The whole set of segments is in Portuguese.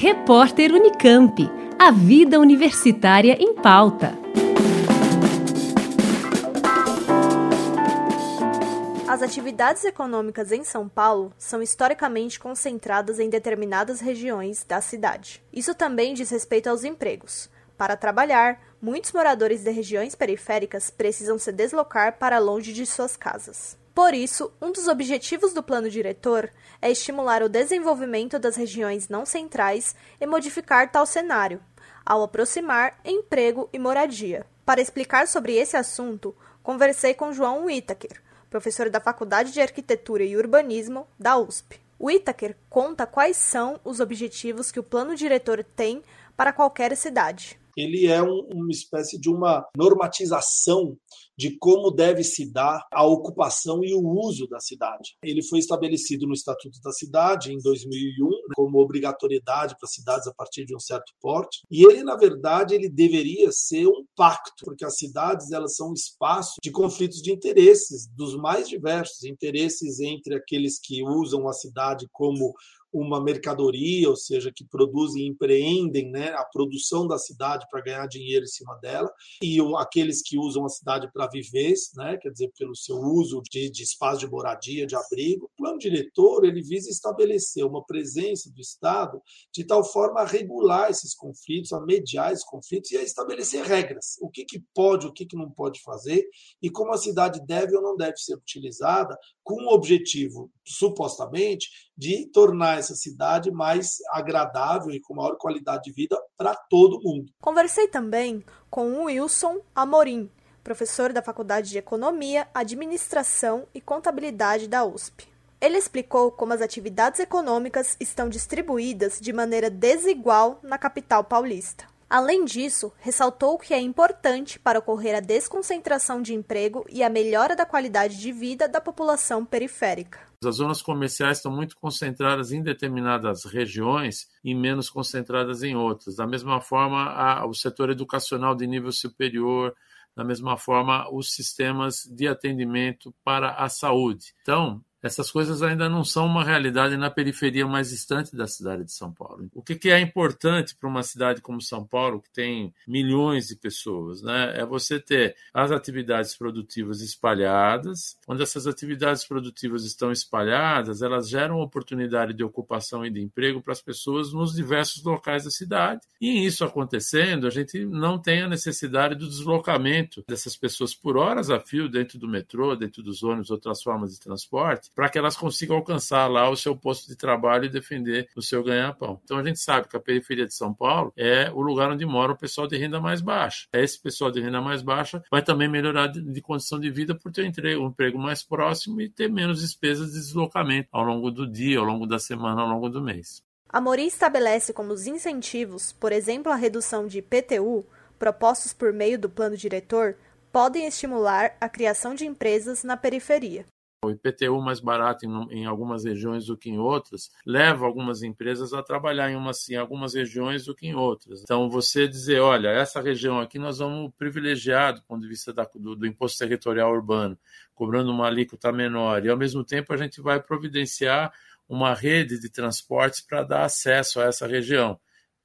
Repórter Unicamp. A vida universitária em pauta. As atividades econômicas em São Paulo são historicamente concentradas em determinadas regiões da cidade. Isso também diz respeito aos empregos. Para trabalhar, muitos moradores de regiões periféricas precisam se deslocar para longe de suas casas. Por isso, um dos objetivos do plano diretor é estimular o desenvolvimento das regiões não centrais e modificar tal cenário, ao aproximar emprego e moradia. Para explicar sobre esse assunto, conversei com João Whittaker, professor da Faculdade de Arquitetura e Urbanismo da USP. Whittaker conta quais são os objetivos que o plano diretor tem para qualquer cidade ele é um, uma espécie de uma normatização de como deve se dar a ocupação e o uso da cidade. Ele foi estabelecido no Estatuto da Cidade em 2001 como obrigatoriedade para cidades a partir de um certo porte, e ele na verdade ele deveria ser um pacto, porque as cidades elas são um espaço de conflitos de interesses dos mais diversos, interesses entre aqueles que usam a cidade como uma mercadoria, ou seja, que produzem e empreendem né, a produção da cidade para ganhar dinheiro em cima dela, e aqueles que usam a cidade para viver, né, quer dizer, pelo seu uso de, de espaço de moradia, de abrigo. O plano diretor ele visa estabelecer uma presença do Estado de tal forma a regular esses conflitos, a mediar esses conflitos e a estabelecer regras. O que, que pode, o que, que não pode fazer e como a cidade deve ou não deve ser utilizada com o objetivo, supostamente, de tornar essa cidade mais agradável e com maior qualidade de vida para todo mundo. Conversei também com Wilson Amorim, professor da Faculdade de Economia, Administração e Contabilidade da USP. Ele explicou como as atividades econômicas estão distribuídas de maneira desigual na capital paulista. Além disso, ressaltou que é importante para ocorrer a desconcentração de emprego e a melhora da qualidade de vida da população periférica. As zonas comerciais estão muito concentradas em determinadas regiões e menos concentradas em outras. Da mesma forma, a, o setor educacional de nível superior, da mesma forma, os sistemas de atendimento para a saúde. Então, essas coisas ainda não são uma realidade na periferia mais distante da cidade de São Paulo. O que, é importante para uma cidade como São Paulo, que tem milhões de pessoas, né? é você ter as atividades produtivas espalhadas. Onde essas atividades produtivas estão espalhadas, elas geram oportunidade de ocupação e de emprego para as pessoas nos diversos locais da cidade. E isso acontecendo, a gente não tem a necessidade do deslocamento dessas pessoas por horas a fio dentro do metrô, dentro dos ônibus, outras formas de transporte para que elas consigam alcançar lá o seu posto de trabalho e defender o seu ganha-pão. Então a gente sabe que a periferia de São Paulo é o lugar onde mora o pessoal de renda mais baixa. Esse pessoal de renda mais baixa vai também melhorar de, de condição de vida por ter um emprego mais próximo e ter menos despesas de deslocamento ao longo do dia, ao longo da semana, ao longo do mês. A Mori estabelece como os incentivos, por exemplo, a redução de IPTU, propostos por meio do plano diretor, podem estimular a criação de empresas na periferia o IPTU mais barato em, em, algumas regiões do que em outras, leva algumas empresas a trabalhar em, em algumas regiões do que em outras. Então, você dizer, olha, essa região aqui nós vamos privilegiar do ponto de vista da, do, do imposto territorial urbano, cobrando uma alíquota menor, e ao mesmo tempo a gente vai providenciar uma rede de transportes para dar acesso a essa região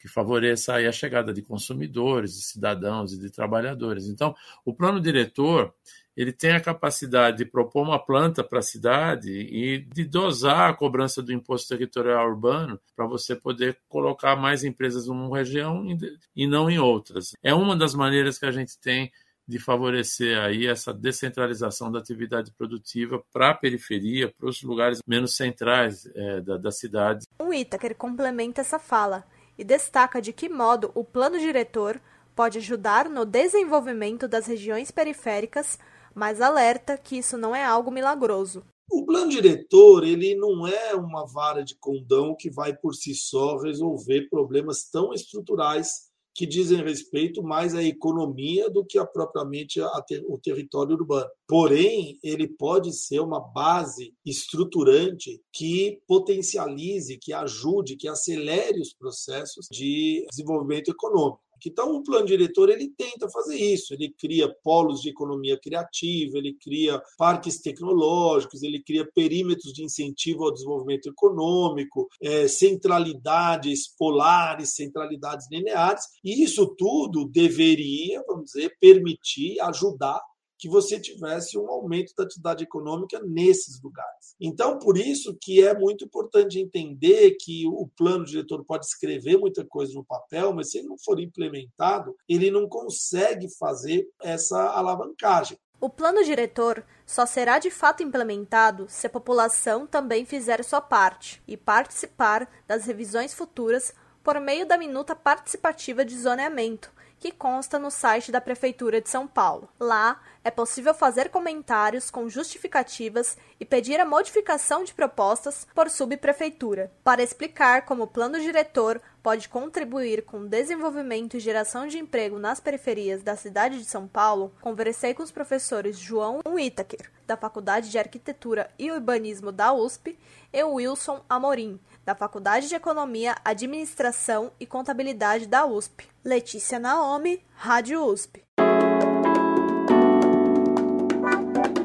que favoreça a chegada de consumidores, de cidadãos e de trabalhadores. Então, o plano diretor ele tem a capacidade de propor uma planta para a cidade e de dosar a cobrança do imposto territorial urbano para você poder colocar mais empresas numa região e não em outras. É uma das maneiras que a gente tem de favorecer aí essa descentralização da atividade produtiva para a periferia, para os lugares menos centrais é, da, da cidade. O Itaker complementa essa fala e destaca de que modo o plano diretor pode ajudar no desenvolvimento das regiões periféricas mas alerta que isso não é algo milagroso. O plano diretor ele não é uma vara de condão que vai por si só resolver problemas tão estruturais que dizem respeito mais à economia do que a propriamente a ter, o território urbano. Porém, ele pode ser uma base estruturante que potencialize, que ajude, que acelere os processos de desenvolvimento econômico. Então, o plano diretor ele tenta fazer isso. Ele cria polos de economia criativa, ele cria parques tecnológicos, ele cria perímetros de incentivo ao desenvolvimento econômico, é, centralidades polares, centralidades lineares, e isso tudo deveria, vamos dizer, permitir, ajudar que você tivesse um aumento da atividade econômica nesses lugares. Então, por isso que é muito importante entender que o plano diretor pode escrever muita coisa no papel, mas se ele não for implementado, ele não consegue fazer essa alavancagem. O plano diretor só será de fato implementado se a população também fizer sua parte e participar das revisões futuras por meio da minuta participativa de zoneamento, que consta no site da Prefeitura de São Paulo. Lá é possível fazer comentários com justificativas e pedir a modificação de propostas por subprefeitura. Para explicar como o plano diretor pode contribuir com o desenvolvimento e geração de emprego nas periferias da cidade de São Paulo, conversei com os professores João Whittaker, da Faculdade de Arquitetura e Urbanismo da USP, e Wilson Amorim, da Faculdade de Economia, Administração e Contabilidade da USP. Letícia Naomi, Rádio USP.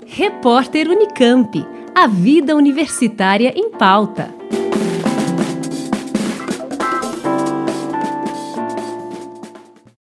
Repórter Unicamp. A vida universitária em pauta.